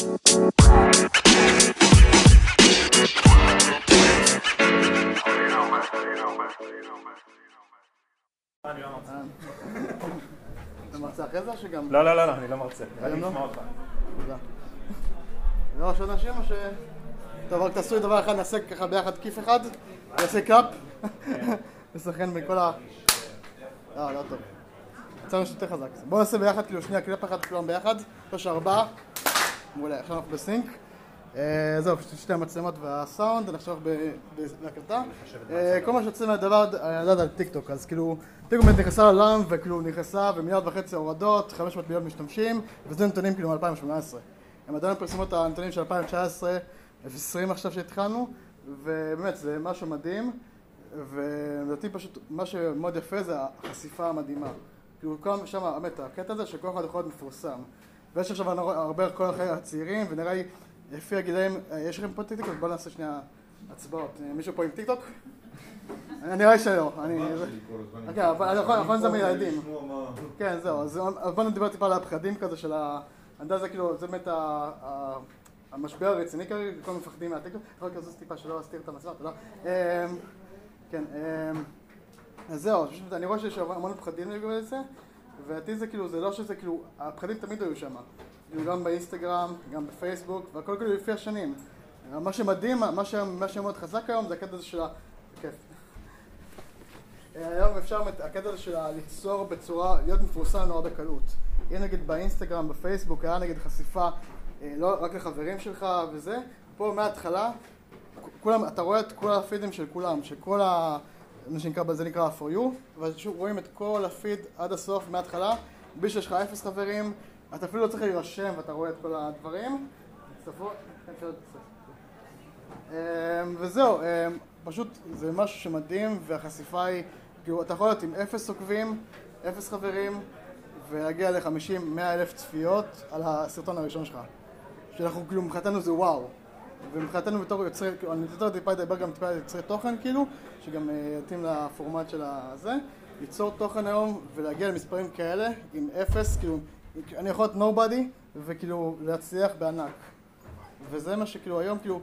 אתה מרצה אחרי זה או שגם... לא, לא, לא, לא, אני לא מרצה. אני לא? אשמע אותך. תודה. לא, יש עוד אנשים או ש... טוב, רק תעשו לי דבר אחד, נעשה ככה ביחד כיף אחד, נעשה קאפ, נסכן בין כל ה... אה, לא טוב. יצאנו יותר חזק. בואו נעשה ביחד, כאילו שנייה clap אחד, כולם ביחד, יש ארבעה. מעולה, עכשיו אנחנו ב sync. אה, זהו, שתי המצלמות והסאונד, אני עכשיו בהקלטה. אה, כל מה שיוצא מהדבר, אני יודעת על טיק טוק, אז כאילו, טיק טוק באמת נכנסה לעולם, וכאילו נכנסה ומיליארד וחצי הורדות, 500 מיליון משתמשים, וזה נתונים כאילו מ-2018. הם עדיין פרסמו את הנתונים של 2019, 20 עכשיו שהתחלנו, ובאמת זה משהו מדהים, ולדעתי פשוט מה שמאוד יפה זה החשיפה המדהימה. כאילו שם, האמת, הקטע הזה שכל אחד יכול להיות מפורסם. ויש עכשיו הרבה כל החיים הצעירים, ונראה לי לפי הגילאים, אה, יש לכם פה טיקטוק? בואו נעשה שנייה הצבעות. אה, מישהו פה עם טיקטוק? אה, נראה לי שלא. אני... אוקיי, אבל יכול יכול לזמן ילדים. כן, זהו, אז בואו נדבר טיפה על הפחדים כזה של ה... אני יודע, זה כאילו, זה באמת המשבר הרציני כרגע, כל מפחדים מהטיקטוק. יכול להיות כזה טיפה שלא אסתיר את המצלמה, תודה. אמ, כן, אמ, אז זהו, אני רואה שיש המון פחדים לגבי זה, ולדעתי זה כאילו, זה לא שזה כאילו, הפחדים תמיד היו שם. כאילו גם באינסטגרם, גם בפייסבוק, והכל כאילו לפי השנים. מה שמדהים, מה ש- מה שמאוד חזק היום זה הקטע הזה של ה... כיף. היום אפשר, הקטע הזה של ליצור בצורה, להיות מפורסם נורא בקלות. אם נגיד באינסטגרם, בפייסבוק, היה נגיד חשיפה אה, לא רק לחברים שלך וזה, פה מההתחלה, כולם, אתה רואה את כל הפידים של כולם, של כל ה... מה שנקרא, זה נקרא for you, ושוב רואים את כל הפיד עד הסוף, מההתחלה, בלי שיש לך אפס חברים, אתה אפילו לא צריך להירשם ואתה רואה את כל הדברים. אמ, וזהו, אמ, פשוט זה משהו שמדהים, והחשיפה היא, כאילו, אתה יכול להיות עם אפס עוקבים, אפס חברים, ולהגיע ל-50, 100 אלף צפיות על הסרטון הראשון שלך. שאנחנו, כאילו, מבחינתנו זה וואו. ומבחינתנו בתור יוצרי, כאילו, אני יותר טיפה אדבר גם טיפה על יוצרי תוכן, כאילו, שגם אה, יתאים לפורמט של הזה. ליצור תוכן היום ולהגיע למספרים כאלה, עם אפס, כאילו, אני יכול להיות נובדי, וכאילו, להצליח בענק. וזה מה שכאילו היום כאילו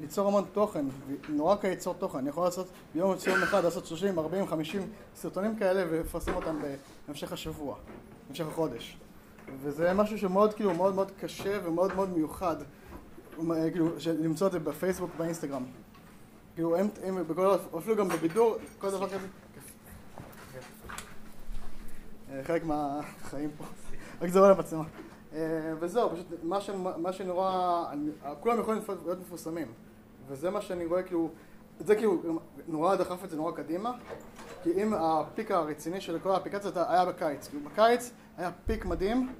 ליצור המון תוכן, נורא קל ליצור תוכן, אני יכול לעשות ביום יום אחד לעשות 30, 40, 50 סרטונים כאלה ולפרסם אותם בהמשך השבוע, בהמשך החודש. וזה משהו שמאוד כאילו מאוד מאוד קשה ומאוד מאוד מיוחד, כאילו למצוא את זה בפייסבוק ובאינסטגרם. כאילו הם, הם בכל, אפילו גם בבידור, כל דבר כזה. אה, חלק מהחיים פה, רק זה לא למצלמה. אה, וזהו, פשוט מה, שנורא, כולם יכולים להיות מפורסמים. וזה מה שאני רואה כאילו, זה כאילו נורא דחף את זה נורא קדימה. כי אם ה peak הרציני של כל האפליקציות היה בקיץ, כאילו בקיץ היה peak מדהים,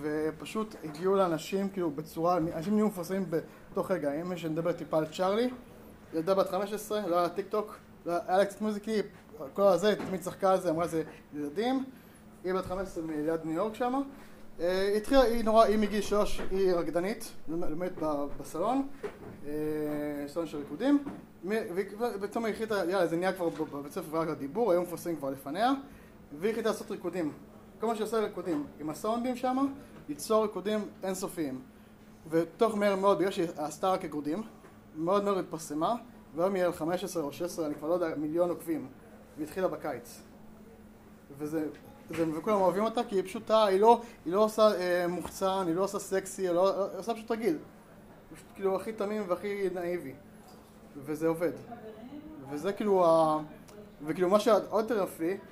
ופשוט הגיעו לאנשים כאילו בצורה, אנשים נהיו מפורסמים בתוך רגע. אם יש לדבר טיפה על צ'ארלי, ילדה בת 15, לא היה טיק טוק, לא היה לה קצת מיוזיקלי, כל הזה, תמיד צחקה על זה, אמרה זה ילדים. היא בת 15 מיליד ניו יורק שמה. אה, היא התחילה, היא נורא, היא מגיל שלוש, היא רקדנית, לומדת בסלון, אה, סלון של ריקודים, ופתאום היא החליטה, יאללה, זה נהיה כבר בבית ספר רק לדיבור, היו מפורסמים כבר לפניה, והיא החליטה לעשות ריקודים. כל מה שהיא עושה ריקודים, עם הסאונדים שמה, ליצור ריקודים אינסופיים. ותוך מהר מאוד, בגלל שהיא עשתה רק ריקודים, מאוד מאוד התפרסמה, והיום היא על 15 או 16, אני כבר לא יודע, מיליון עוקבים, והיא התחילה בקיץ. וזה, זה, וכולם אוהבים אותה כי היא פשוטה, היא לא, היא לא עושה אה, מוחצן, היא לא עושה סקסי, היא, לא, היא עושה פשוט רגיל. פשוט כאילו הכי תמים והכי נאיבי. וזה עובד. וזה כאילו ה... וכאילו מה שעוד יותר יפה,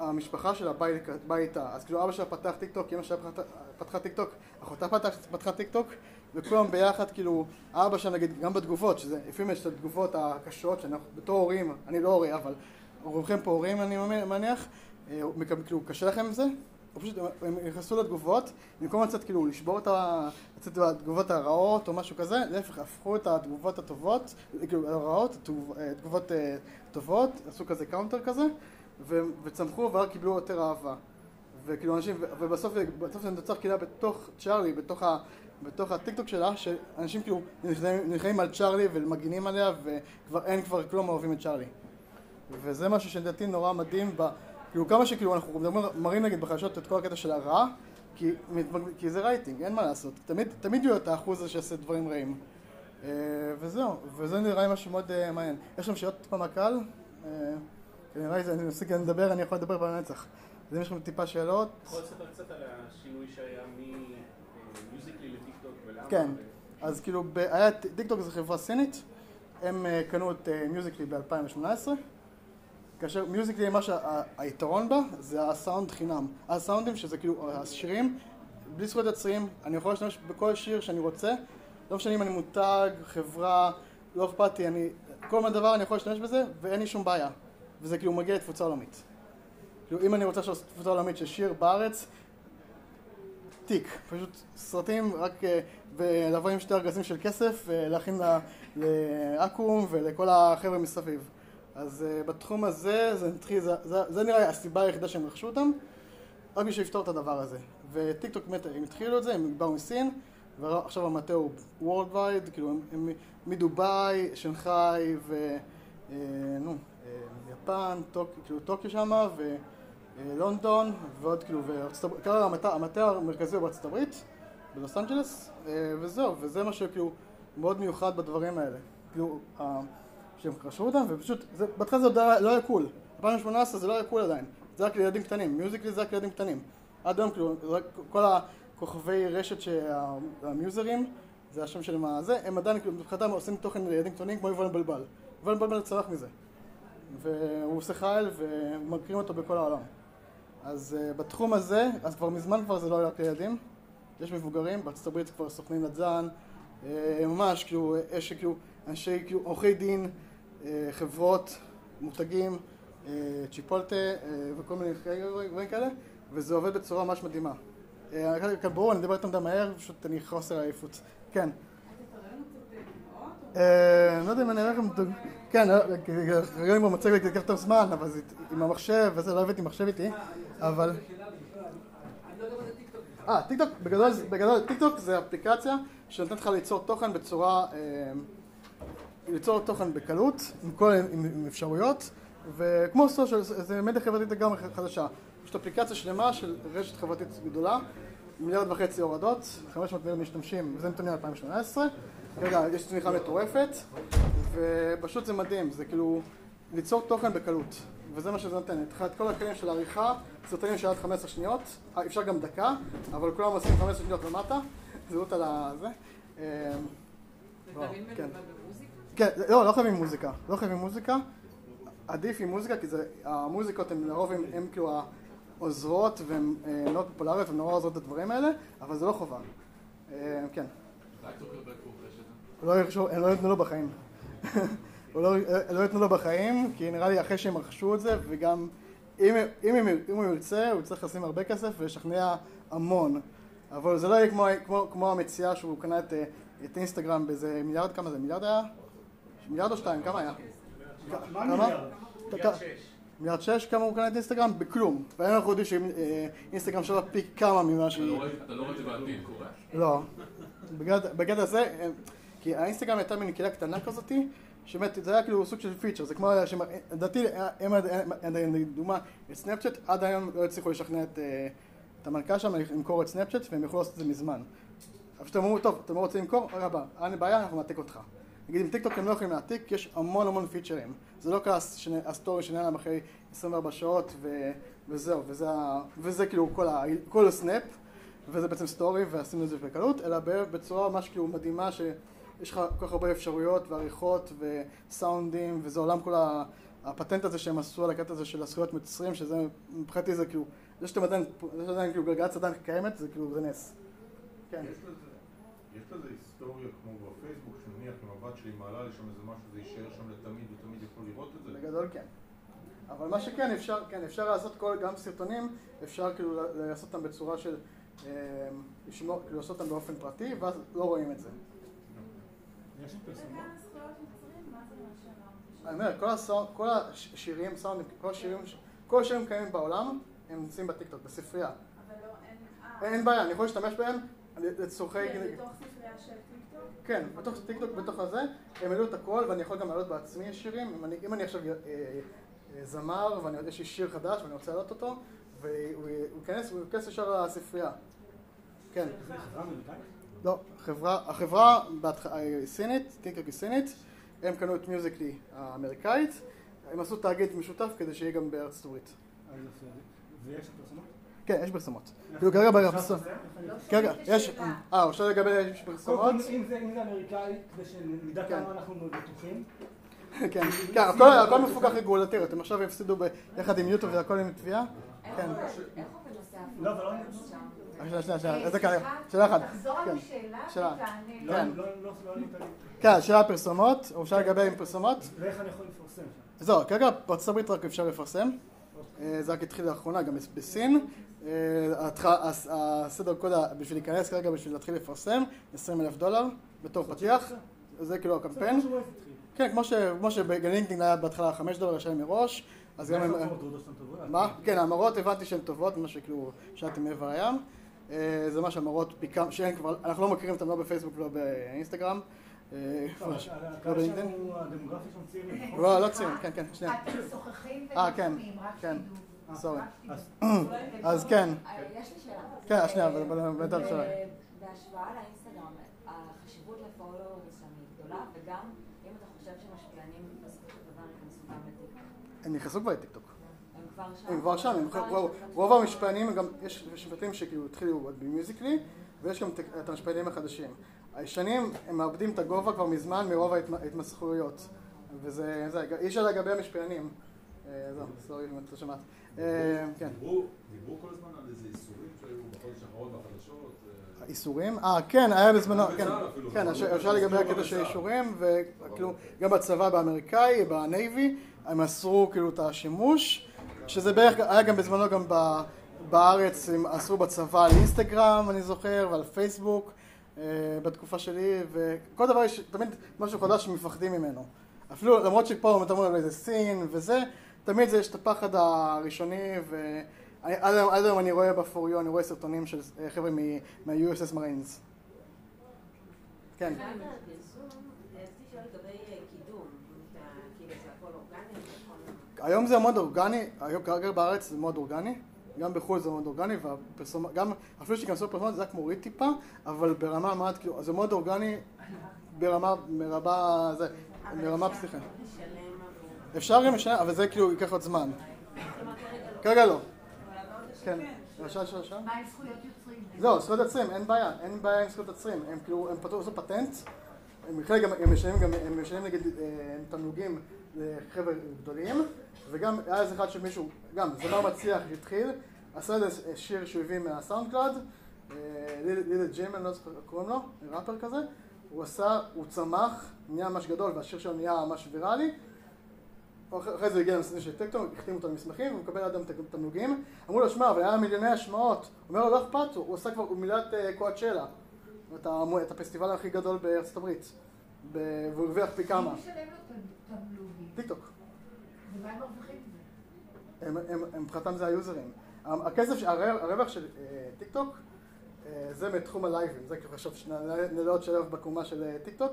המשפחה שלה באה באה איתה. אז כאילו אבא שלה פתח טיק טוק, אמא שלה פתחה- פתחה טיק טוק, אחותה פתח- פתחה טיק טוק, וכולם ביחד כאילו, אבא שלה נגיד גם בתגובות, שזה לפעמים יש את התגובות הקשות, שאנחנו בתור הורים, אני לא הורה אבל רובכם פה הורים אני מניח, אה, כאילו קשה לכם עם זה? פשוט הם- נכנסו לתגובות, במקום לצאת כאילו לשבור את ה... לצאת בתגובות הרעות או משהו כזה, להפך הפכו את התגובות הטובות, כאילו הרעות, אה, תגובות אה, טובות, עשו כזה counter כזה, וצמחו ורק קיבלו יותר אהבה. וכאילו אנשים, ובסוף בסוף זה נוצר קהילה בתוך צ'ארלי, בתוך, ה, בתוך הטיקטוק שלה, שאנשים כאילו נלחמים, על צ'ארלי ומגינים עליה, וכבר אין כבר כלום אוהבים את צ'ארלי. וזה משהו שלדעתי נורא מדהים, ב, כאילו כמה שכאילו אנחנו מדברים, מראים נגיד בחדשות את כל הקטע של הרע, כי, כי זה רייטינג, אין מה לעשות. תמיד, תמיד יהיו את האחוז הזה שיעשה דברים רעים. אה, וזהו, וזה נראה לי משהו מאוד אה, מעניין. יש שם שאלות טיפה מהקהל? אה, נראה לי, אני מפסיק לדבר, אני יכול לדבר בנצח. אז אם יש לכם טיפה שאלות... יכול לספר קצת על השינוי שהיה ממיוזיקלי לטיקטוק ולמה? כן, אז כאילו, טיקטוק זו חברה סינית, הם קנו את מיוזיקלי ב-2018, כאשר מיוזיקלי, מה שהיתרון בה זה הסאונד חינם. הסאונדים שזה כאילו השירים, בלי זכויות יוצרים, אני יכול להשתמש בכל שיר שאני רוצה, לא משנה אם אני מותג, חברה, לא אכפת לי, אני, כל מה דבר אני יכול להשתמש בזה ואין לי שום בעיה. וזה כאילו מגיע לתפוצה עולמית. כאילו אם אני רוצה לעשות תפוצה עולמית של שיר בארץ, תיק, פשוט סרטים רק אה, ולבוא עם שתי ארגזים של כסף ולהכין לאקו"ם ולכל החבר'ה מסביב. אז uh, בתחום הזה, זה, נתחיל, זה, זה, זה נראה הסיבה היחידה שהם רכשו אותם, רק בשביל לפתור את הדבר הזה. וטיק טוק באמת, הם התחילו את זה, הם באו מסין, ועכשיו המטה הוא Worldwide, כאילו הם, הם מדובאי, שנגחאי ו... אה, נו, אה, יפן, טוק, כאילו טוקיו שמה, ולונדון, ועוד כאילו, כרגע המטה, המרכזי הוא בארצות הברית, בלוס אנג'לס, אה, וזהו, וזה מה שכאילו מאוד מיוחד בדברים האלה. כאילו, שהם קשרו אותם, ופשוט, בהתחלה זה לא היה cool. 2018 זה לא היה cool עדיין, זה רק לילדים קטנים, מיוזיקלי זה רק לילדים קטנים. עד היום כאילו, כל הכוכבי רשת שה muserים, זה השם שלהם הזה, הם עדיין, כאילו, מבחינתם עושים תוכן לילדים קטנים כמו יובל בלבל. יובל בלבל צלח מזה. והוא עושה חייל ומכירים אותו בכל העולם. אז uh, בתחום הזה, אז כבר מזמן כבר זה לא רק לילדים, יש מבוגרים, בארצות הברית כבר סוכנים נדל"ן, uh, ממש כאילו, יש כאילו אנשי כאילו עורכי דין, אה, חברות, מותגים, אה, צ'יפולטה אה, וכל מיני דברים כאלה, וזה עובד בצורה ממש מדהימה. ברור, אני אדבר יותר מדי מהר, פשוט אני חוסר עייפות. כן. אני לא יודע אם אני אראה לכם דוגמא, כן, רגע עם המצגת לקח יותר זמן, אבל זה עם המחשב וזה, לא הבאתי מחשב איתי, אבל... אה, טיקטוק, בגדול טיקטוק זה אפליקציה שנותנת לך ליצור תוכן בצורה ליצור תוכן בקלות, עם כל אפשרויות, וכמו social, זה מדיה חברתית לגמרי חדשה. יש אפליקציה שלמה של רשת חברתית גדולה, מיליארד וחצי הורדות, 500 מיליון משתמשים, וזה נתונים 2018. רגע, יש צמיחה מטורפת, ופשוט זה מדהים, זה כאילו ליצור תוכן בקלות, וזה מה שזה נותן. את כל הכלים של העריכה, סרטונים של עד 15 שניות, אה, אפשר גם דקה, אבל כולם עושים 15 שניות למטה, זהות על הזה. אה, כן. כן, לא, לא חייבים מוזיקה, לא חייבים מוזיקה, עדיף עם מוזיקה כי זה, המוזיקות הן לרוב הן כאילו עוזרות והן אה, מאוד פופולריות ונורא עוזרות את הדברים האלה, אבל זה לא חובה. אה, כן. לא, הם לא יתנו לו בחיים. לא, לא יתנו לו בחיים, כי נראה לי אחרי שהם רכשו את זה, וגם אם, אם, אם, אם הוא ירצה, הוא צריך לשים הרבה כסף ולשכנע המון. אבל זה לא יהיה כמו, כמו, כמו המציאה שהוא קנה את, אה, את אינסטגרם באיזה מיליארד, כמה זה? מיליארד היה? מיליארד או שתיים, כמה היה? מה מיליארד? מיליארד שש, כמה הוא קנה את אינסטגרם? בכלום. והיום אנחנו יודעים שאינסטגרם שווה פי כמה ממה שהיא... אתה לא רואה את זה בעתיד קורה? לא. בגלל זה, כי האינסטגרם הייתה מין קהילה קטנה כזאתי, שבאמת זה היה כאילו סוג של feature, זה כמו, לדעתי, הם לדוגמה, את סנאפצ'אט עד היום לא הצליחו לשכנע את המנכ"ל שם למכור את סנאפצ'אט והם יכלו לעשות את זה מזמן. אבל שאתם אומרים, טוב, אתם לא רוצים למכור? סבבה, אין בעיה, אנחנו נעתיק אותך. נגיד עם טיקטוק הם לא יכולים להעתיק, יש המון המון features. זה לא כזה הסטורי שנהיה להם אחרי 24 שעות ו... וזהו, וזה. וזה כאילו כל, ה... כל הסנאפ, וזה בעצם סטורי ועשינו את זה בקלות, אלא בצורה ממש כאילו מדהימה שיש לך כל כך הרבה אפשרויות ועריכות וסאונדים, וזה עולם כל ה... הפטנט הזה שהם עשו על הקטע הזה של הזכויות יוצרים, שזה מבחינתי זה כאילו, זה שאתם עדיין, זה שעדיין כאילו גלגלצ עדיין קיימת, זה כאילו, זה נס. כן. יש לזה היסטוריה כמו בפייסבוק, שנניח אם הבת שלי מעלה לשם איזה משהו, זה יישאר שם לתמיד ותמיד יכול לראות את זה? בגדול כן. אבל מה שכן, אפשר, כן, אפשר לעשות כל, גם סרטונים, אפשר כאילו לעשות אותם בצורה של, אה, לשמור, כאילו לעשות אותם באופן פרטי, ואז לא רואים את זה. יש פרסומות? אני אומר, כל, השירים, כל השירים, כל השירים קיימים בעולם, הם נמצאים בטיקטוק, בספרייה. אבל לא, אין... אין בעיה, אני יכול להשתמש בהם לצורכי... כן, בתוך ספרייה של טיקטוק? כן, בתוך טיקטוק, בתוך הזה, הם העלו את הכל ואני יכול גם להעלות בעצמי שירים, אם אני, אם אני עכשיו אה, אה, זמר ואני יודע שיש שיר חדש ואני רוצה להעלות אותו, והוא ייכנס, הוא ייכנס ישר לספרייה. כן. זה חברה אמריקאית? לא, חברה, החברה בהתח- היא סינית, טיקטוק היא סינית, הם קנו את מיוזיקלי האמריקאית, הם עשו תאגיד משותף כדי שיהיה גם בארצות הברית. אה. ויש פרסומות? כן, יש פרסומות. כאילו כרגע אני- לא כרגע, שומעים את יש, השאלה. אה, אפשר לגבי יש קודם פרסומות? כל, אם זה אמריקאי, כדי שנדע כן. כמה אנחנו בטוחים. כן, כן, הכל- מפוקח רגולטורית, הם עכשיו יפסידו ביחד עם יוטיוב והכל עם תביעה? איך כן. עובד- איך עובד נושא ההפקות שנייה, שנייה, שנייה, אה, איזה? סליחה, שאלה אחת. תחזור על כן. השאלה שאלה. ותענה. לא, כן. לא, לא, לא. כן, שאלה פרסומות, או אפשר לגבי עם פרסומות? ואיך אני יכול לפרסם? זהו, כרגע בארצות הברית רק אפשר לפרסם. אה, זה רק התחיל לאחרונה, גם בסין. אה, הסדר קוד בשביל להיכנס כרגע, בשביל להתחיל לפרסם, 20 אלף דולר בתור פתיח. זה כאילו הקמפיין. כן, כמו ש- כמו שבלינקדאין היה בהתחלה 5 דולר ישן מראש, אז גם הם... מה? כן, המראות הבנתי שהן טובות, מה שכאילו שאלתי מעבר הים. אה, זה מה שהמראות פי כמה, שאין כבר, אנחנו לא מכירים אותם לא בפייסבוק ולא באינסטגרם. אה, טוב, לא הקהל. שלנו, הדמוגרפיה שם צעירים. נכון? לא, לא צעירים, כן, כן, שנייה. אתם משוחחים אה, כן, ונשמעים, רק כן. שתדעו. סורי. רק אז כן, יש לי שאלה. כן, שנייה, אבל- אה, אבל- אבל- בהשוואה לאינסטגרם, החשיבות לפולוורס שם היא גדולה, וגם אם אתה חושב שמשפיענים בסופו של דבר ייכנסו גם לטיקטוק. הם נכנסו כבר לטיקטוק. הם כבר שם. הם כבר שם, רוב- המשפענים, גם יש משפטים שכאילו התחילו עוד במיוזיקלי, ויש גם את- המשפטנים החדשים. הישנים, הם מאבדים את הגובה כבר מזמן מרוב ההתמ- ההתמסכויות. וזה, זה, אי אפשר לגבי המשפיענים. אה, זהו, סורי אם את לא שמעת. אה, כן. דיברו כל הזמן על איזה איסורים שהיו בחודש האחרון בחדשות. אה, איסורים? אה, כן, היה בזמנו, כן, בצה"ל אפילו, כן, לא אפשר בצה"ל. אפשר לגבי לא הקטע של בצה"ל. אישורים, וכאילו, גם בצבא באמריקאי, בנייבי, הם אסרו כאילו את השימוש, שזה בערך, היה גם בזמנו גם ב- בארץ, הם אסרו בצבא על אינסטגרם, אני זוכר, ועל פייסבוק, אה, בתקופה שלי, וכל דבר יש תמיד משהו חדש שמפחדים ממנו. אפילו למרות שפה מדברים על איזה סין וזה, תמיד זה יש את הפחד הראשוני, ועד היום- אני רואה בפוריו, אני רואה סרטונים של אה, חבר'ה מה-USS מריינס. כן. מבחינת הפרסום, רציתי לשאול לגבי אה, קידום, אם אתה, כאילו זה הכל אורגני, זה הכל... היום זה מאוד אורגני, היום כרגע בארץ זה מאוד אורגני, גם בחו"ל זה מאוד אורגני, והפרסום, גם אפילו שייכנסו לפרסומות זה רק מוריד טיפה, אבל ברמה מאוד, כאילו, זה מאוד אורגני ברמה, ברמה, זה, ברמה פסיכית. אפשר גם לשלם, אבל זה כאילו ייקח עוד זמן. כרגע לא. לא. כן. למשל של? מה עם זכויות יוצרים? זהו, זכויות יוצרים, אין בעיה, אין בעיה עם זכויות יוצרים. הם כאילו, הם פתרו, עשו פטנט, הם חלק גם, הם משלמים גם, הם משלמים נגיד אה, תמלוגים לחבר'ה גדולים, וגם היה איזה אחד שמישהו, גם זמר מצליח התחיל, עשה איזה שיר שהוא הביא מהסאונד קלאד, לילה ג'ים, אני לא זוכר איך קוראים לו, ראפר כזה, הוא עשה, הוא צמח, נהיה ממש גדול, והשיר שלו נהיה ממש ויראלי, אחרי זה הוא הגיע למשרדים של טקטון, החתימו אותו במסמכים, והוא מקבל אדם תמלוגים. אמרו לו, שמע, אבל היה מיליוני השמעות. הוא אומר לו, לא אכפת הוא עשה כבר, הוא את אה, קואצ'לה, את הפסטיבל הכי גדול בארצות הברית. והוא הרוויח פי כמה. מי משלם לו? טיקטוק. ומה הם מרוויחים מזה? מבחינתם זה ה users. הכסף, הרווח של אה, טיקטוק, אה, זה מתחום ה liveים. זה כאילו עכשיו נעלה עוד שלב בקומה של אה, טיקטוק.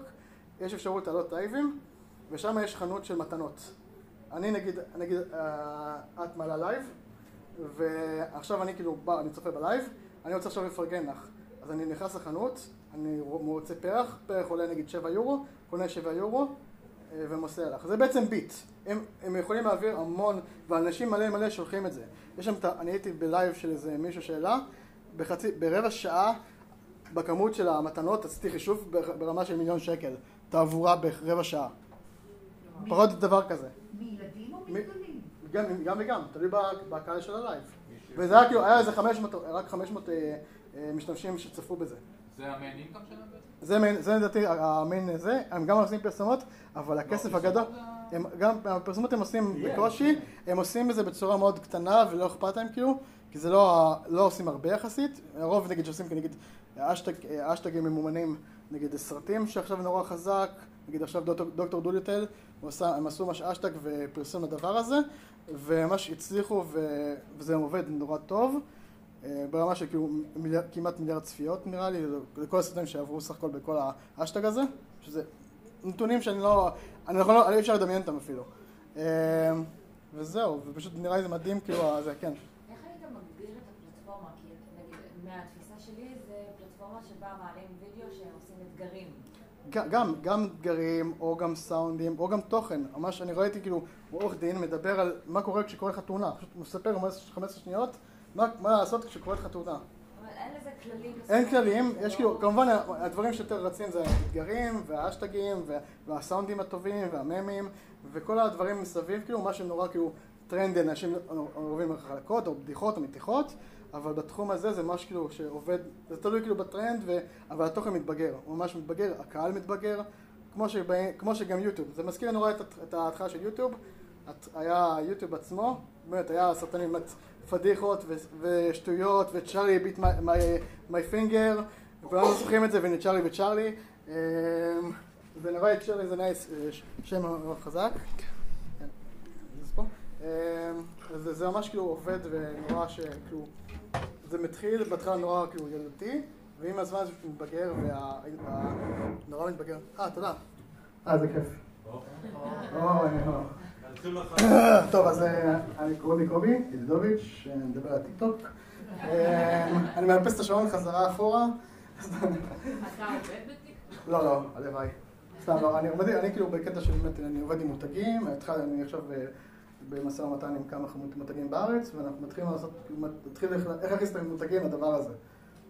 יש אפשרות לעלות liveים, ושם יש חנות של מתנות. אני נגיד, נגיד, את מעלה live, ועכשיו אני כאילו בא, אני צופה ב live, אני רוצה עכשיו לפרגן לך. אז אני נכנס לחנות, אני רוצה פרח, פרח עולה נגיד 7 יורו, קונה 7 יורו, ומוסר לך. זה בעצם ביט. הם, הם יכולים להעביר המון, ואנשים מלא מלא שולחים את זה. יש שם, את ה- אני הייתי בלייב של איזה מישהו שהעלה, בחצי, ברבע שעה, בכמות של המתנות, עשיתי חישוב בר- ברמה של מיליון שקל. תעבורה ברבע שעה. פחות דבר כזה. מילדים או מגדולים? גם, גם וגם, תלוי ב- בקהל של ה live. וזה היה כאילו, היה איזה 500, רק 500 אה, אה, משתמשים שצפו בזה. זה ה main income שלהם בעצם? זה לדעתי ה main זה, הם גם עושים פרסומות, אבל הכסף לא, הגדול, הם גם, הפרסומות הם עושים. בקושי, הם עושים את זה בצורה מאוד קטנה ולא אכפת להם כאילו, כי זה לא, לא עושים הרבה יחסית, הרוב נגיד שעושים נגיד האשטג, האשטגים ממומנים, נגיד סרטים שעכשיו נורא חזק, נגיד עכשיו דוקטור, דוליטל, הם עשו ממש אשטג ופרסום לדבר הזה, וממש הצליחו וזה עובד נורא טוב. אה, ברמה של כאילו מיליאר, כמעט מיליארד צפיות נראה לי, לכל הסרטונים שעברו סך הכל בכל האשטג הזה, שזה נתונים שאני לא, אני לא, אי אפשר לדמיין אותם אפילו. אה, וזהו, ופשוט נראה לי זה מדהים כאילו, זה כן. איך היית מגדיר את הפלטפורמה? כי נגיד, מהתפיסה שלי זה פלטפורמה שבה מעלים וידאו שהם עושים אתגרים. גם, גם אתגרים, או גם סאונדים, או גם תוכן. ממש אני ראיתי כאילו עורך דין מדבר על מה קורה כשקורה לך תאונה. פשוט מספר 15 שניות מה, מה לעשות כשקורה לך תאונה. אבל אין לזה כללים. אין כללים, יש כאילו, כמובן הדברים שיותר רצים זה האתגרים והאשטגים וה- והסאונדים הטובים והממים וכל הדברים מסביב, כאילו מה שנורא כאילו טרנדי, אנשים אוהבים חלקות או בדיחות או מתיחות, אבל בתחום הזה זה ממש כאילו שעובד, זה תלוי כאילו בטרנד, ו... אבל התוכן מתבגר, הוא ממש מתבגר, הקהל מתבגר, כמו, שבא, כמו שגם יוטיוב, זה מזכיר נורא את, את ההתחלה של יוטיוב, היה יוטיוב עצמו, באמת היה סרטונים, באמת, פדיחות ושטויות ו Charlie bit my finger, וכולנו זוכרים את זה, והנה צ'ארלי וצ'ארלי, אמ, ונראה את צ'ארלי זה nice, שם מאוד חזק. כן. אמ, אז זה, זה ממש כאילו עובד ונורא שכאילו, זה מתחיל בהתחלה נורא כאילו ילדותי, ועם הזמן זה מתבגר, ונורא מתבגר. אה, תודה. אה, זה כיף. טוב, אז אה, אני קוראים לי קובי ידידוביץ', אני מדבר על טיקטוק. אה, אני מאפס את השעון חזרה אחורה. אתה עובד בטיקטוק? לא, לא, הלוואי. סתם, אני עובד, אני כאילו בקטע של באמת, אני עובד עם מותגים, אני עכשיו אה, במשא ומתן עם כמה מותגים בארץ, ואנחנו מתחילים לעשות, מתחיל איך להכניס את המותגים לדבר הזה.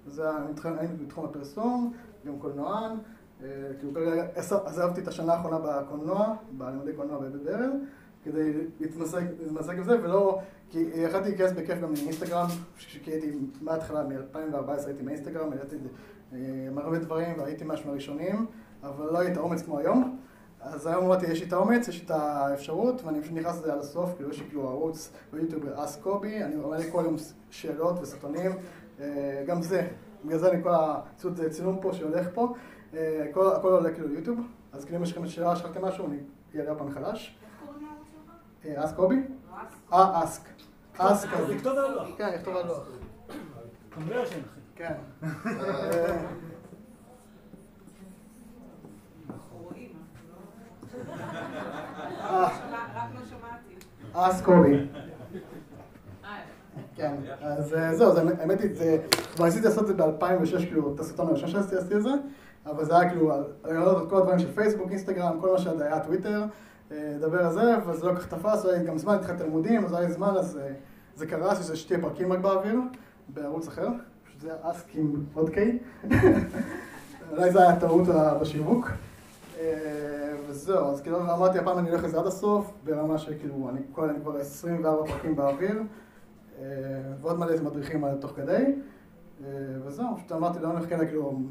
זה, אני בתחום הפרסום, גם קולנוען, כאילו כרגע עזבתי את השנה האחרונה בקולנוע, בלימודי קולנוע בבית ברל, כדי להתמזג להתמזג עם זה, ולא, כי יכלתי להיכנס בכיף גם לאינסטגרם, כי הייתי מההתחלה, מ-2014 הייתי באינסטגרם, העליתי אה, הרבה דברים והייתי ממש מהראשונים, אבל לא היה את האומץ כמו היום. אז היום אמרתי, יש לי את האומץ, יש לי את האפשרות, ואני פשוט נכנס לזה עד הסוף, כאילו יש לי כאילו ערוץ ביוטיוב, אס קובי, אני לי כל יום שאלות וסרטונים, אה, גם זה, בגלל זה אני כל הציוד צילום פה שהולך פה, אה, הכל עולה כאילו ליוטיוב, אז כאילו אם יש לכם שאלה, שכחתם משהו, אני אעלה פעם מחדש. אה, אס קובי? אה, אסק. אסק אז קובי. תכתוב על הלוח. כן, נכתוב על לוח. כנראה שאין אחי. כן. אה, לא... אה, לא. אס קובי. אה, כן, אז אה, זהו, זה- האמת היא, כבר ניסיתי לעשות את זה ב-2006, כאילו, את הסרטון הראשון שעשיתי עשיתי את זה, אבל זה היה כאילו, על- להעלות את כל הדברים של פייסבוק, אינסטגרם, כל מה שעד היה טוויטר, אה, לדבר על זה, וזה לא כל כך תפס, היה לי גם זמן, התחלתי לימודים, אז היה לי זמן, אז אה, זה קרה, שזה שתי פרקים רק באוויר, בערוץ אחר, פשוט זה היה אסק עם עוד קיי, אולי זה היה טעות בשיווק. אה, וזהו, אז כאילו אמרתי, הפעם אני הולך לזה עד הסוף, ברמה שכאילו, אני כבר 24 פרקים באוויר, אה, ועוד מלא מדריכים תוך כדי, וזהו, פשוט אמרתי, לא הולך כאלה, כאילו,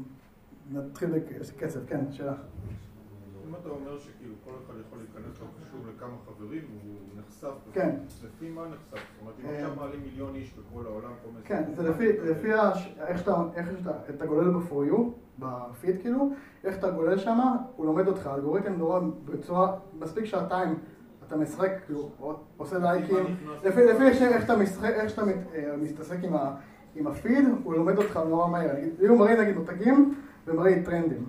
נתחיל בקצב, כן, שאלה. אם אתה אומר שכאילו כל אחד יכול להיכנס לו קשור לכמה חברים, הוא נחשף. כן. לפי מה נחשף? זאת אומרת, אם אה, עכשיו מעלים מיליון איש בכל העולם, כל מיני... כן, זה לפי, לפי הש- איך שאתה, איך שאתה, אתה גולל ב-for you, בפיד כאילו, איך אתה גולל שם, הוא לומד אותך, האלגוריתם נורא בצורה, מספיק שעתיים אתה משחק, כאילו, עושה לייקים, לפי, לפי איך, שאתה אה, מתעסק עם, הפיד, הוא לומד אותך נורא מהר. לי הוא מראה נגיד מותגים ומראה טרנדים,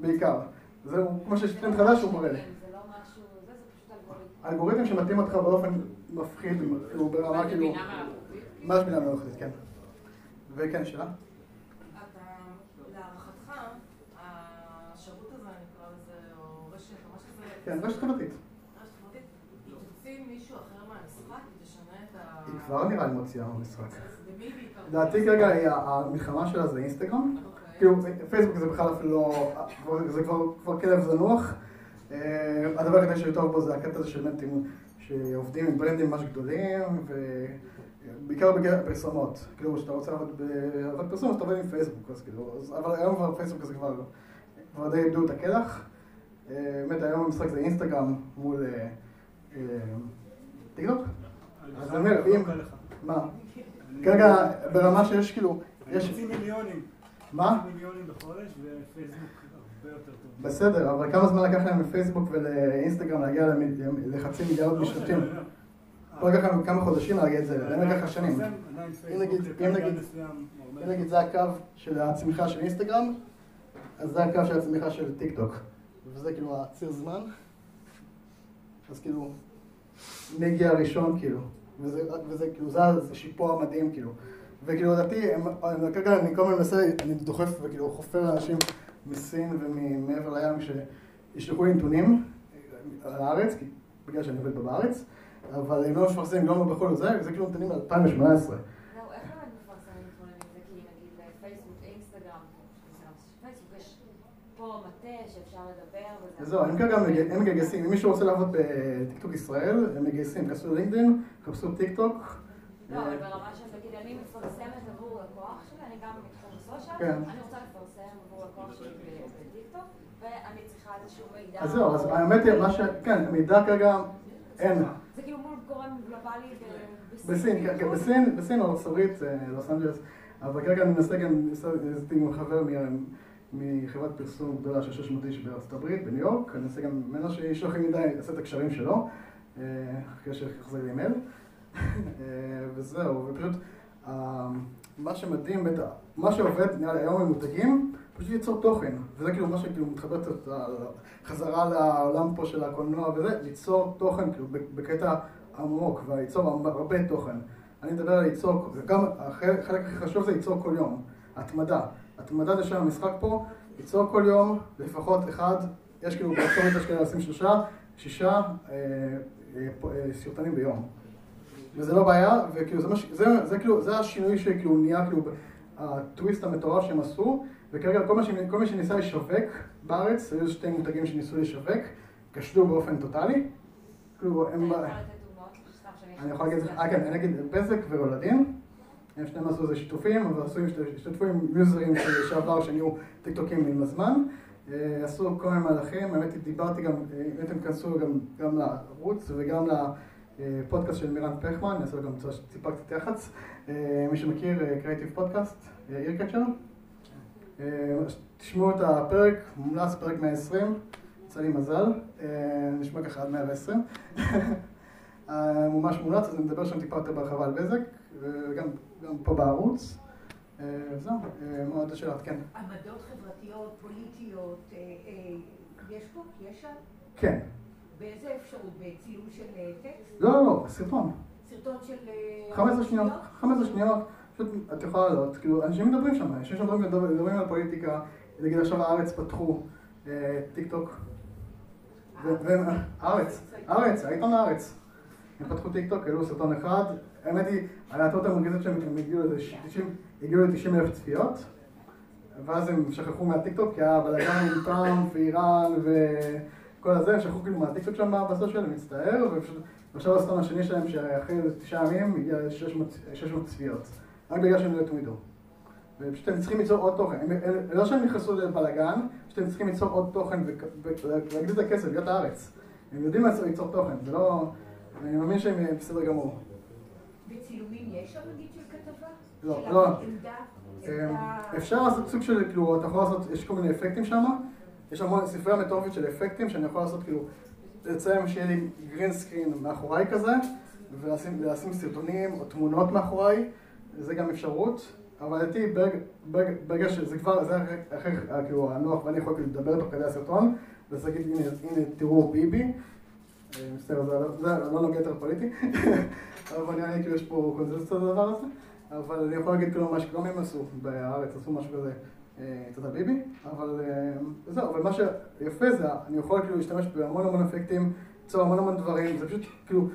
בעיקר. זהו, כמו שיש טרנד חדש, הוא מראה. זה לא משהו, זה, זה פשוט אלגוריתם. אלגוריתם שמתאים אותך באופן מפחיד, כאילו ברמה כאילו, מלאכותית? ממש בינה מלאכותית, כן. וכן, שאלה? אתה, להערכתך, השירות הזה, נקרא לזה, או רשת, או מה שזה... כן, רשת חברתית. רשת חברתית, היא תוציא מישהו אחר מהמשחק, תשנה את ה... היא כבר נראה לי מוציאה מהמשחק. לדעתי כרגע המלחמה שלה זה אינסטגרם. כאילו, פייסבוק זה בכלל אפילו לא, זה כבר, כבר כלב זנוח. אה, הדבר היחידי שטוב בו זה הקטע הזה של עם- שעובדים עם ברנדים ממש גדולים, ובעיקר בגלל פרסומות. כאילו, כשאתה רוצה לעבוד בעבוד אז אתה עובד עם פייסבוק, אז כאילו, אבל היום כבר פייסבוק זה כבר, כבר די איבדו את הקלאץ'. אה, באמת, היום המשחק זה אינסטגרם מול אה, טיקטוק. אז אני אומר, אם- עליך. מה? כרגע ברמה שיש כאילו, יש, מיליונים. מה? מיליונים בחודש, ופייסבוק הרבה יותר טוב. בסדר, אבל כמה זמן לקח להם לפייסבוק ולאינסטגרם להגיע לחצי מיליארד לא משתתפים? לא. פה לקח לנו כמה חודשים להגיע את זה, להם לקח לך שנים. אם נגיד- זה הקו של הצמיחה של אינסטגרם, אז זה הקו של הצמיחה של טיק טוק. וזה כאילו הציר זמן. אז כאילו, מי הגיע הראשון כאילו. וזה, כאילו, זה, זה שיפוע מדהים כאילו. וכאילו לדעתי, כרגע אני כל הזמן מנסה, אני דוחף וכאילו חופר לאנשים מסין ומעבר לים שישלחו לי נתונים על הארץ, כי- בגלל שאני עובד בארץ, אבל הם לא מפרסמים, לא בחו"ל וזה, זה כאילו נתונים מ-2018. זהו, איך באמת מפרסמים נתונים? זה כי נגיד פייסבוק, אינסטגרם, פייסבוק יש פה מטה שאפשר לדבר וזה. אז זהו, הם כרגע מגייסים, אם מישהו רוצה לעבוד בטיקטוק ישראל, הם מגייסים, כנסו ללינקדאין, חפשו טיקטוק. לא, אבל ברמה של נגיד אני מפרסמת עבור לקוח שלי, אני גם בתחום social, כן. אני רוצה לפרסם עבור לקוח שלי בטיקטוק, ואני צריכה איזשהו מידע. אז זהו, אז האמת היא, מה ש... כן, המידע כרגע אין. זה כאילו מול גורם גלובלי בסין, כן, כן, בסין, בסין או ארצות אה, לוס אנג'לס, אבל כרגע אני מנסה גם, ניסיתי עם חבר מחברת פרסום גדולה של 600 איש בארצות הברית, בניו יורק, אני מנסה גם ממנו שישלח לי מידע, יעשה את הקשרים שלו, אה, אחרי שיחזיר לי מייל, וזהו, ופשוט, אה, מה שמדהים, בטח, מה שעובד נראה לי היום עם מותגים, פשוט ליצור תוכן, וזה כאילו מה שכאילו מתחבר קצת חזרה לעולם פה של הקולנוע וזה, ליצור תוכן כאילו בקטע עמוק וליצור הרבה תוכן. אני מדבר על ליצור, גם החלק הכי חשוב זה ליצור כל יום, התמדה. התמדה זה שם המשחק פה, ליצור כל יום לפחות אחד, יש כאילו יש כאלה לשים שלושה, שישה אה, אה, אה, סרטונים ביום. וזה לא בעיה, וכאילו זה, מש, זה, זה, כאילו, זה השינוי שכאילו נהיה כאילו הטוויסט המטורף שהם עשו, וכרגע כל, מה ש, כל מי שניסה לשווק בארץ, היו שתי מותגים שניסו לשווק, כשלו באופן טוטאלי. כאילו הם... אני יכול להגיד, אה כן, אני אגיד בזק ורולדין, הם שניהם עשו איזה שיתופים, אבל השתתפו עם יוזרים שעבר שנהיו טיקטוקים עם הזמן, אה, עשו כל מיני מהלכים, האמת היא דיברתי גם, אה, אם אתם תיכנסו גם, לערוץ וגם לפודקאסט של מירן פחמן, אני אעשה גם טיפה קצת יח"צ, אה, מי שמכיר קריאיטיב פודקאסט, אירקצ'ר, תשמעו את הפרק, מומלץ פרק 120, יצא לי מזל, אה, נשמע ככה עד 120. אה, ממש מומלץ, אז אני מדבר שם טיפה יותר בהרחבה על בזק, וגם גם פה בערוץ. אה, זהו, אה, מה עוד השאלות? כן. עמדות חברתיות, פוליטיות, אה, אה, יש פה? יש שם? כן. באיזה אפשרות? בצילום של אה, טקסט? לא, לא, סרטון. סרטון של... אה, 15 שניות, אוכלוסיות? 15 שניות, פשוט את יכולה לעלות, כאילו, אנשים מדברים שם, אנשים שם מדברים- על פוליטיקה, נגיד עכשיו הארץ פתחו אה, טיק טוק, ו- ו- הארץ, הארץ, העיתון הארץ, הם פתחו טיק טוק, העלו סרטון אחד, האמת היא, הלהטות המרכזית שלהם הם הגיעו לזה 90 הגיעו ל-90 אלף צפיות, ואז הם שכחו מהטיק טוק, כי היה בלאגן עם טראמפ ואיראן וכל הזה, הם שכחו כאילו מהטיק טוק שם ב social, אני מצטער, ועכשיו הסרטון השני שלהם, שאחרי תשעה ימים, הגיע ל-600 צפיות, רק בגלל שהם לא התמידו. ופשוט הם צריכים ליצור עוד תוכן, לא שהם נכנסו לבלאגן, פשוט הם צריכים ליצור עוד תוכן ולהגדיל את הכסף, להיות הארץ. הם יודעים ליצור, ליצור תוכן, זה לא... אני מאמין שהם אה, בסדר גמור. בצילומים יש שם נגיד של כתבה? לא, לא. אה. אפשר לעשות סוג של, כאילו, אתה יכול לעשות, יש כל מיני אפקטים שם, יש המון ספרייה מטורפת של אפקטים שאני יכול לעשות, כאילו, לציין שיהיה לי גרין סקרין מאחוריי כזה, ולשים סרטונים או תמונות מאחוריי, זה גם אפשרות, אבל לדעתי ברגע- שזה כבר, זה אחרי, אחרי כאילו, הנוח ואני יכול כאילו לדבר תוך כדי הסרטון, ואז להגיד, הנה, הנה, תראו ביבי, אה, מצטער, זה לא- נוגע יותר פוליטי, אבל נראה לי כאילו יש פה קונצנזוס על הדבר הזה. אבל אני יכול להגיד כאילו מה הם עשו בארץ, עשו משהו כזה, אה, תודה ביבי, אבל אה, זהו, אבל מה שיפה זה, אני יכול כאילו להשתמש בהמון המון אפקטים, ליצור המון המון דברים, זה פשוט כאילו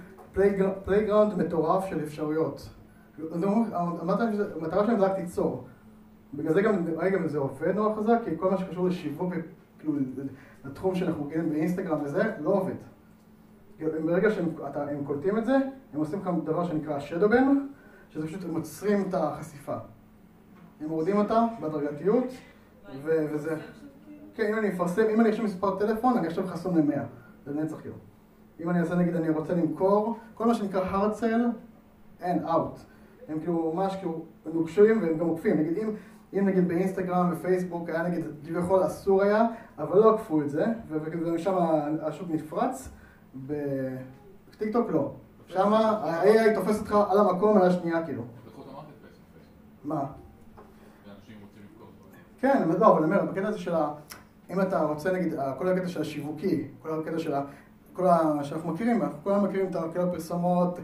playground מטורף של אפשרויות. כאילו, המטרה של- המטרה שלהם זה רק ליצור. בגלל זה גם, רגע, זה עובד נורא חזק, כי כל מה שקשור לשיווק, כאילו, לתחום שאנחנו מכירים באינסטגרם וזה, לא עובד. כאילו, ברגע שהם קולטים את זה, הם עושים לך דבר שנקרא shadowban, שזה פשוט הם עוצרים את החשיפה. הם מורידים אותה בהדרגתיות, ו- וזה... כן, אם אני אפרסם, אם אני ארשום מספר טלפון, אני עכשיו חסום למאה, זה נצח כאילו. אם אני אעשה נגיד, אני רוצה למכור, כל מה שנקרא hard sale, אין, out. הם כאילו ממש כאילו נוקשים והם גם עוקפים. נגיד אם, אם נגיד באינסטגרם ופייסבוק היה נגיד, כביכול אסור היה, אבל לא עקפו את זה, ומשם השוק נפרץ, בטיקטוק לא. שם ה-AI תופס אותך על המקום, על השנייה כאילו. בפייסבוק. מה? ואנשים רוצים למכור דברים. כן, לא, אבל אני אומר, בקטע הזה של ה... אם אתה רוצה נגיד, כל הקטע של השיווקי, כל הקטע של ה... כל ה... שאנחנו מכירים, אנחנו כולנו מכירים את כל הפרסומות,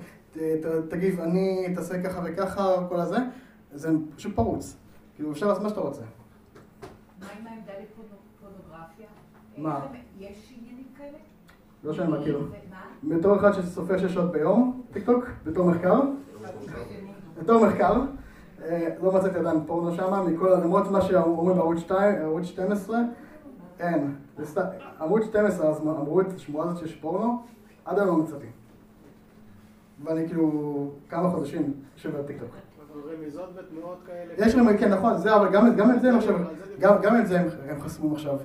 תגיב אני, תעשה ככה וככה, כל הזה, זה פשוט פרוץ. כאילו, אפשר לעשות מה שאתה רוצה. מה עם העמדה לפורנוגרפיה? מה? יש עניינים כאלה? לא שאני מכיר. מה? בתור אחד שסופר שש שעות ביום, טיק טוק, בתור מחקר, בתור מחקר, אה, לא מצאתי עדיין פורנו שם, מכל, למרות מה שאומרים בערוץ 2, ערוץ 12, אין. ערוץ 12 אז אמרו את השמועה הזאת שיש פורנו, עד היום לא מצאתי. ואני כאילו כמה חודשים יושב בטיקטוק. אבל רמיזות ותנועות כאלה. יש להם, כן נכון, זה, אבל גם, את זה הם עכשיו, גם, את זה הם חסמו עכשיו.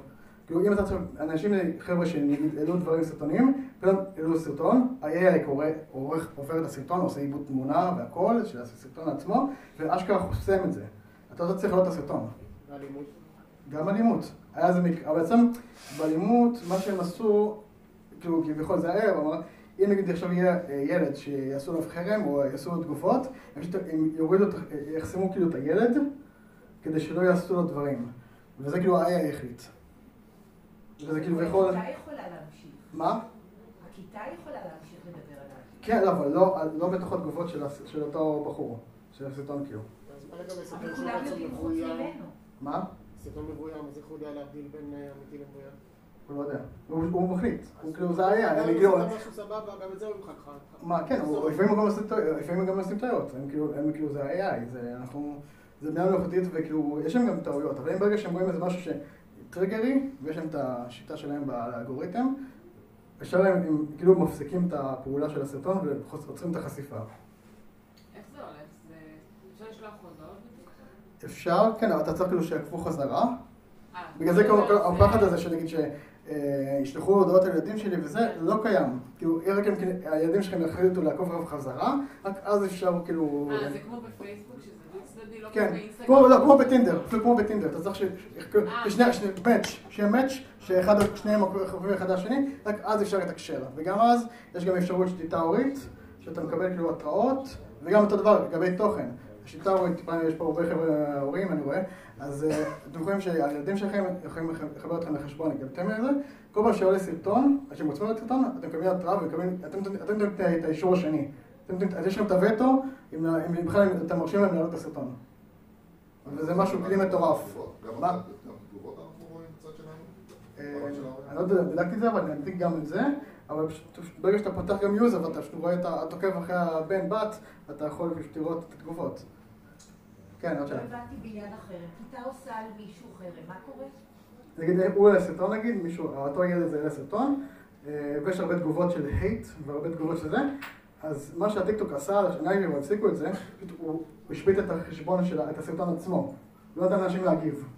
כאילו אם אתה עכשיו, אנשים, חבר'ה שנגיד העלו דברים סרטונים, פתאום העלו סרטון, ה-AI קורא, עורך, עובר את הסרטון, עושה עיבוד תמונה והכל, של הסרטון עצמו, ואשכרה חוסם את זה. אתה לא צריך לראות את הסרטון. גם אלימות. היה איזה מקרה, אבל בעצם באלימות, מה שהם עשו, כאילו כביכול זה הוא אמר, אם נגיד עכשיו יהיה אה, ילד שיעשו עליו חרם או יעשו לו תגובות, הם פשוט יורידו, יחסמו כאילו את הילד, כדי שלא יעשו לו דברים. וזה כאילו ה-AI החליט. וזה כאילו יכול... הכיתה יכולה להמשיך. מה? הכיתה יכולה להמשיך לדבר עליו. כן, לא, אבל לא, לא בתוך התגובות של, של אותו בחור, של הסרטון כאילו. אז מה לגבי אבל סרטון כולם יודעים חוץ מבוים? ממנו. מה? סרטון מבוים, אז איך הוא יודע להבדיל בין אה, אמיתי לבוים? הוא לא יודע. הוא, הוא מחליט. הוא כאילו זה גם אני כאילו... הוא עושה משהו סבבה, גם את זה הוא ימחק לך. מה, כן, לפעמים גם גם עושים טעויות, הם כאילו, כאילו זה ה-AI, זה אנחנו, זה בינה מלאכותית וכאילו, יש להם גם טעויות, אבל אם ברגע שהם רואים איזה משהו שטריגרי, ויש להם את השיטה שלהם באלגוריתם, להם, הם כאילו מפסיקים את הפעולה של הסרטון ועוצרים את החשיפה. איך זה הולך? זה... אפשר לשלוח הודעות? אפשר, כן, אבל אתה צריך כאילו שיעקבו חזרה. אה, בגלל זה כל הפחד הזה שנגיד שישלחו הודעות לילדים שלי וזה, לא קיים. כאילו, רק אם כן, הילדים שלכם יחליטו לעקוב חזרה, רק אז אפשר כאילו... אה, זה כמו בפייסבוק שזה דו צדדי, לא כן, באינסטגרם? כמו, לא, בטינדר, זה כמו בטינדר, אתה צריך ש... מאץ', שיהיה מאץ', שאחד, שניהם עוקבים אחד לשני, רק אז אפשר לתקשר. וגם אז, יש גם אפשרות שליטה הורית, שאתה מקבל כאילו התראות, וגם אותו דבר לגבי תוכן. השיטה ההורית, טיפה יש פה הרבה חבר'ה הורים, אני רואה, אז אה, אתם יכולים שהילדים שלכם יכולים לחבר אתכם לחשבון, הגעתם לזה, כל פעם שעולה סרטון, כשאתם רוצים לראות סרטון, אתם מקבלים התראה ומקבלים, אתם אתם נותנים את האישור השני. אז יש לכם את הווטו, אם בכלל אתם מרשים להם להעלות את הסרטון. וזה משהו כלי מטורף. גם מה? גם תגובות אנחנו רואים בצד שלנו? אה? אני לא יודע, בדקתי את זה, אבל אני אבדוק גם את זה, אבל ברגע שאתה פותח גם user ואתה פשוט רואה את ה... אתה עוקב אחרי הבן בת, אתה יכול פשוט לראות את התגובות. כן, עוד לא שאלה. הבנתי בעניין אחר. כיתה עושה על מישהו חרם, מה קורה? נגיד, הוא העלה סרטון נגיד, מישהו, אותו ילד הזה העלה סרטון, אה, ויש הרבה תגובות של הייט והרבה תגובות של זה, אז מה שהטיקטוק עשה, הם הפסיקו את זה, הוא השבית את החשבון של את הסרטון עצמו, לא נתן לאנשים להגיב.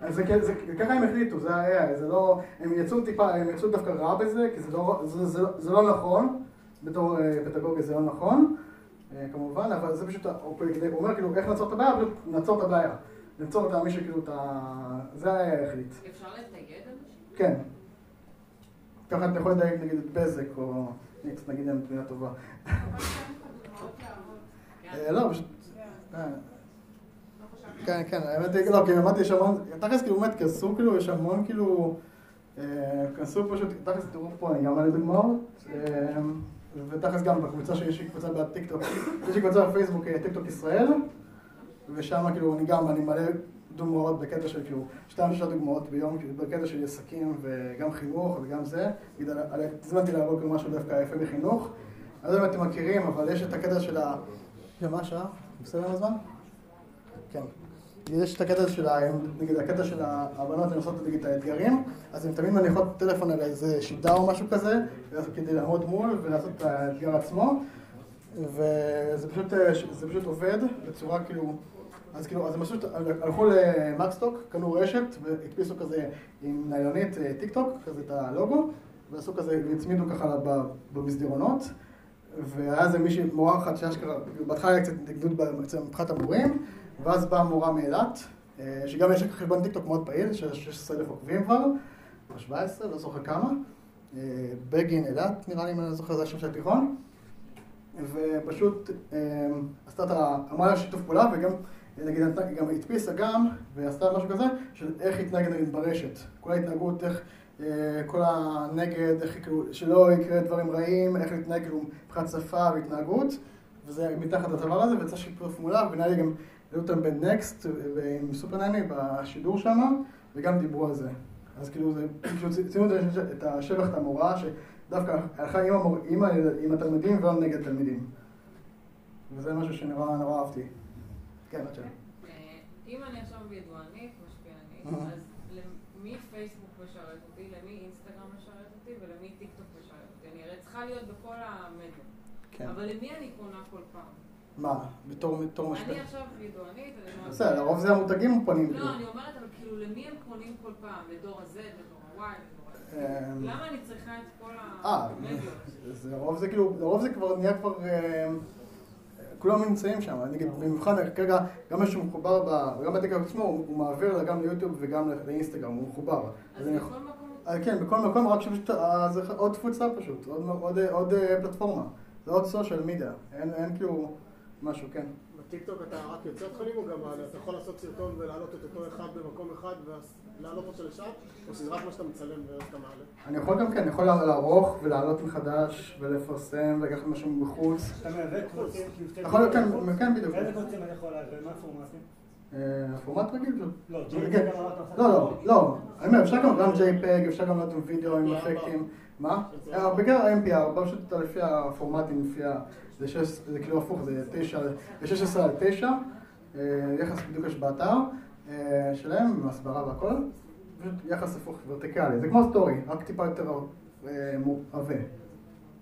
אז זה, כן- זה, ככה הם החליטו, זה ה-AI, זה לא, הם יצאו טיפה, הם יצאו דווקא רע בזה, כי זה לא, זה, זה, זה, זה לא נכון, בתור אה, פדגוגיה זה לא נכון, אה, כמובן, אבל זה פשוט, הוא אומר כאילו, איך נעצור את הבעיה, פשוט נעצור את הבעיה. נעצור את מי שכאילו את ה... זה ה-AI החליט. אפשר לתייג אנשים? כן. ככה אתה יכול לדייק נגיד את בזק, או אני קצת נגיד להם מילה טובה. אה, לא. אה, כן, כן, האמת היא, לא, כי אמרתי, יש המון, תכלס כאילו באמת, כנסו כאילו, יש המון כאילו, אה, כנסו פשוט, תכלס תראו פה, אני גם מעלה דוגמאות, ותכלס גם בקבוצה שלי, יש לי קבוצה בטיקטוק, יש לי קבוצה בפייסבוק, טיקטוק ישראל, ושם כאילו אני גם, אני מלא דוגמאות בקטע של כאילו, שתיים שלוש דוגמאות ביום, כאילו בקטע של עסקים וגם חינוך וגם זה, הזמנתי להראות כאילו משהו דווקא יפה בחינוך, אני לא יודע אם אתם מכירים, אבל יש את הקטע של ה... מה השעה? בסדר הזמן? כן. יש את הקטע של, ה- נגיד הקטע של הבנות לנסות את האתגרים, אז הן תמיד מניחות טלפון על איזה שיטה או משהו כזה, כדי לעמוד מול ולעשות את האתגר עצמו, וזה פשוט, פשוט עובד בצורה כאילו, אז כאילו, אז הם פשוט הלכו למקסטוק, קנו רשת והדפיסו כזה עם ניילונית אה, טיק טוק, כזה את הלוגו, ועשו כזה, והצמידו ככה במסדרונות. והיה איזה מישהי, מורה אחת שאשכרה, כאילו, בהתחלה היה קצת התנגדות מבחינת המורים, ואז באה מורה מאילת, אה, שגם יש חשבון טיקטוק מאוד פעיל, של 16,000 עוקבים כבר, או 17, לא זוכר כמה, אה, בגין אילת, נראה לי, אם אני לא זוכר, זה השם של התיכון, ופשוט עשתה את ה... אמרה לה שיתוף פעולה, וגם, נגיד, גם הדפיסה גם, ועשתה משהו כזה, של איך להתנהג נגיד ברשת, כל ההתנהגות, איך... אה, כל הנגד, איך כאילו, שלא יקרה דברים רעים, איך להתנהג כאילו מבחינת שפה והתנהגות, וזה מתחת לדבר הזה, ויצא שיתוף פעולה, ונראה לי גם העלו אותם בנקסט, עם סופרנני, בשידור שם, וגם דיברו על זה. אז כאילו, זה, כאילו, ציינו את השבח, את המורה, שדווקא הלכה עם, המור, עם, עם התלמידים ולא נגד תלמידים. וזה משהו שנורא נורא אהבתי. כן. אה, אם אני עכשיו ידוענית, משפיענית. אז למי פייסבוק משרת אותי, למי אינסטגרם משרת אותי ולמי טיק טוק משרת אותי? אני הרי צריכה להיות בכל המדיות. כן. אבל למי אני פונה כל פעם? מה, בתור, משפט? אני עכשיו ידוענית, אני אומרת... בסדר, לרוב זה המותגים פונים. כאילו. לא, אני אומרת, אבל כאילו, למי הם פונים כל פעם? לדור ה-Z, לדור ה-Y. אמ, למה אני צריכה את כל אה, המדיות? לרוב זה כאילו, לרוב זה כבר נהיה כבר, אה, כולם נמצאים שם, נגיד במיוחד כרגע, גם מה שהוא מחובר, ב- גם בטיקטוק עצמו, הוא מעביר גם ליוטיוב וגם לאינסטגרם, הוא מחובר. אז אני בכל מקום... אה, כן, בכל מקום, רק שפשוט, אה, זה עוד תפוצה פשוט, עוד- אה, פלטפורמה, זה עוד סושיאל אין אין כאילו משהו, כן. בטיקטוק אתה רק יוצא תכנים או גם מעלה? אתה יכול לעשות סרטון ולהעלות את אותו אחד במקום אחד ולהעלות אותו לשם? או שזה רק מה שאתה מצלם ואז אתה מעלה? אני יכול גם כן, אני יכול לערוך ולעלות מחדש ולפרסם ולקחת משהו מחוץ. אתה מייבא קבוצים, יכול להיות, כן, קבוצות? כן, בדיוק. איזה קבוצים אני יכול להביא? מה הפורמטים? אה, פורמט רגיל? לא, כן. JPEG אמרת, עושה לא, לא. לא. אני אומר, אפשר גם גם JPEG, אפשר גם לעשות עם וידאו, עם אפקטים. מה? אה, בעיקר ה-MPR, פשוט לפי הפורמטים, לפי ה... זה שש- זה כאילו הפוך, זה 9, זה 16 על 9, אה, יחס בדיוק יש באתר אה, שלהם, עם הסברה והכל, פשוט יחס הפוך, ורטיקלי, זה כמו סטורי, רק טיפה יותר אה, עבה.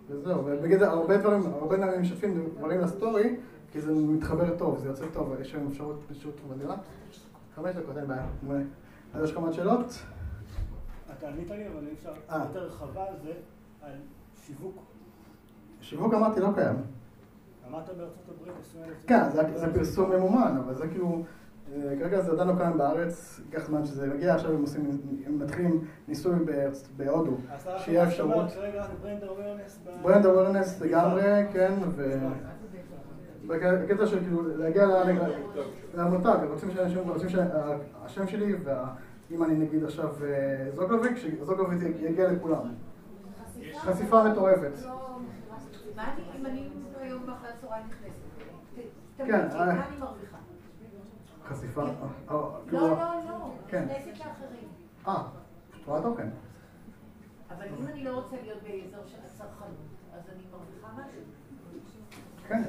וזהו, ובגלל זה הרבה דברים, הרבה דברים משתפים דברים לסטורי, כי זה מתחבר טוב, זה יוצא טוב, יש היום אפשרות פשוט מדהימה. חמש דקות, אין בעיה. אז יש לך עוד שאלות? אתה ענית לי, אבל אי אפשר אה. יותר רחבה זה, על שיווק. שיווק אמרתי לא קיים. אמרת בארצות הברית 20 אלף... כן, זה, זה פרסום ממומן, אבל זה כאילו, אה, כרגע זה עדיין לא קיים בארץ, ייקח זמן שזה מגיע, עכשיו הם עושים, הם מתחילים ניסוי בהודו, שיהיה אפשרות. ברנד אווירנס לגמרי, כן, ו... בקטע של כאילו להגיע למותג, רוצים שהשם שלי, ואם אני נגיד עכשיו אה, זוגלוביק, שזוגלוביק יגיע לכולם. חשיפה מטורפת. מה אני, אם אני הצהריים נכנסת? כן, תמיד, אה. מה אני מרוויחה? חשיפה, אה, אה, לא, כאילו- לא, לא, כן. נכנסת לאחרים. אה, רואה תוכן. אבל אם אני לא רוצה להיות באזור של הצרכנות, אז אני מרוויחה משהו. כן.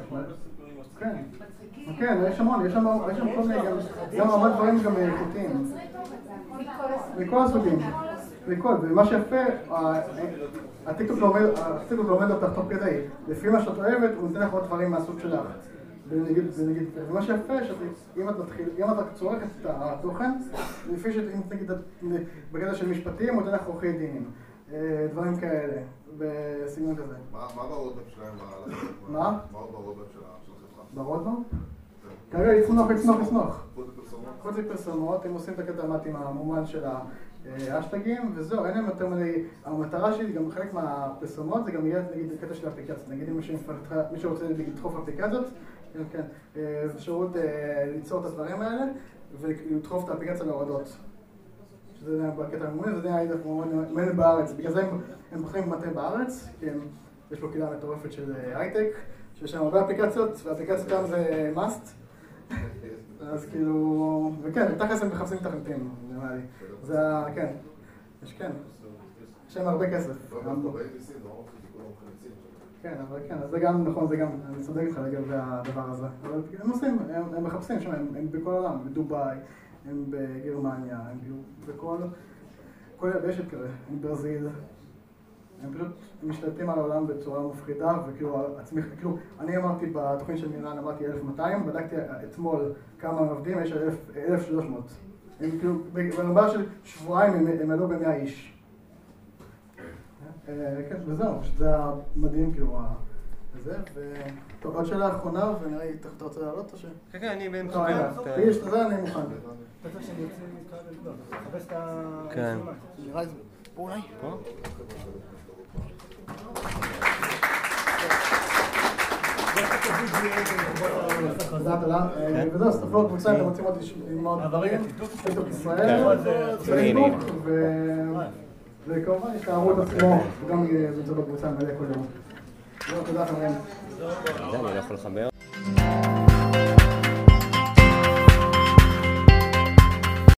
כן. מצחיקים. כן, יש המון, יש שם כל מיני, גם- המון דברים גם איכותיים. מכל הסוגים. מכל, ומה שיפה, הטיקטוק לומד, אותך תוך כדי. לפי מה שאת אוהבת, הוא נותן לך עוד דברים מהסוג שלך. ונגיד, ומה שיפה, שאם את מתחיל, אם את רק צורכת את התוכן, לפי שאם נגיד, בקטע של משפטים, הוא נותן לך עורכי דין. אה, דברים כאלה, בסגנון כזה. מה ברודמפ שלהם? מה? מה ברודמפ של החברה? ברודמפ? כרגע יצמח, יצמח, יצמח. חוץ מפרסומות? הם עושים את הקטע המתאים המומן של האשטגים, וזהו, אין להם יותר מדי, המטרה שלי, גם חלק מהפרסומות, זה גם יהיה נגיד קטע של אפליקציה, נגיד אם מישהו מפתח- מישהו רוצה נגיד, לדחוף אפליקציות, כן, כן, אה, אפשרות אה, ליצור את הדברים האלה, ולדחוף את האפליקציה להורדות. שזה בקטע הממונה, וזה נהיה מעניין בארץ, בגלל זה הם, הם בוחרים מטה בארץ, כי הם, יש פה קהילה מטורפת של אה, הייטק, שיש שם הרבה אפליקציות, ואפליקציות גם זה must. אז כאילו, וכן, תכלס הם מחפשים תכליתים, נראה לי. זה ה... כן. יש כן. יש להם הרבה כסף. לא. כן, אבל כן, אז זה גם נכון, זה גם, אני צודק איתך לגבי הדבר הזה. אבל הם עושים, הם, מחפשים שם, הם בכל העולם, בדובאי, הם בגרמניה, הם בכל, כל יבשת כזה, הם ברזיל. הם פשוט משתלטים על העולם בצורה מפחידה, וכאילו, עצמי, כאילו, אני אמרתי בתוכנית של מירן, אמרתי 1200, בדקתי אתמול כמה עובדים, יש 1,000 1,300. הם כאילו, ברמה של שבועיים הם, הם עלו ב-100 איש. אה, כן, וזהו, שזה המדהים, כאילו, זה, עוד שאלה אחרונה, ונראה לי, אתה רוצה לעלות או ש... כן, כן, אני לא, רגע, מחכה. תגיד, שזה אני מוכן. לא. כן. אולי? פה? אה, וזהו, אז תבואו לקבוצה, אתם רוצים עוד ללמוד טיפטוק ישראל, פייסבוק, ו- וכמובן יש את הערוץ עצמו, גם זה בקבוצה מלא כל יום. זהו, תודה חברים.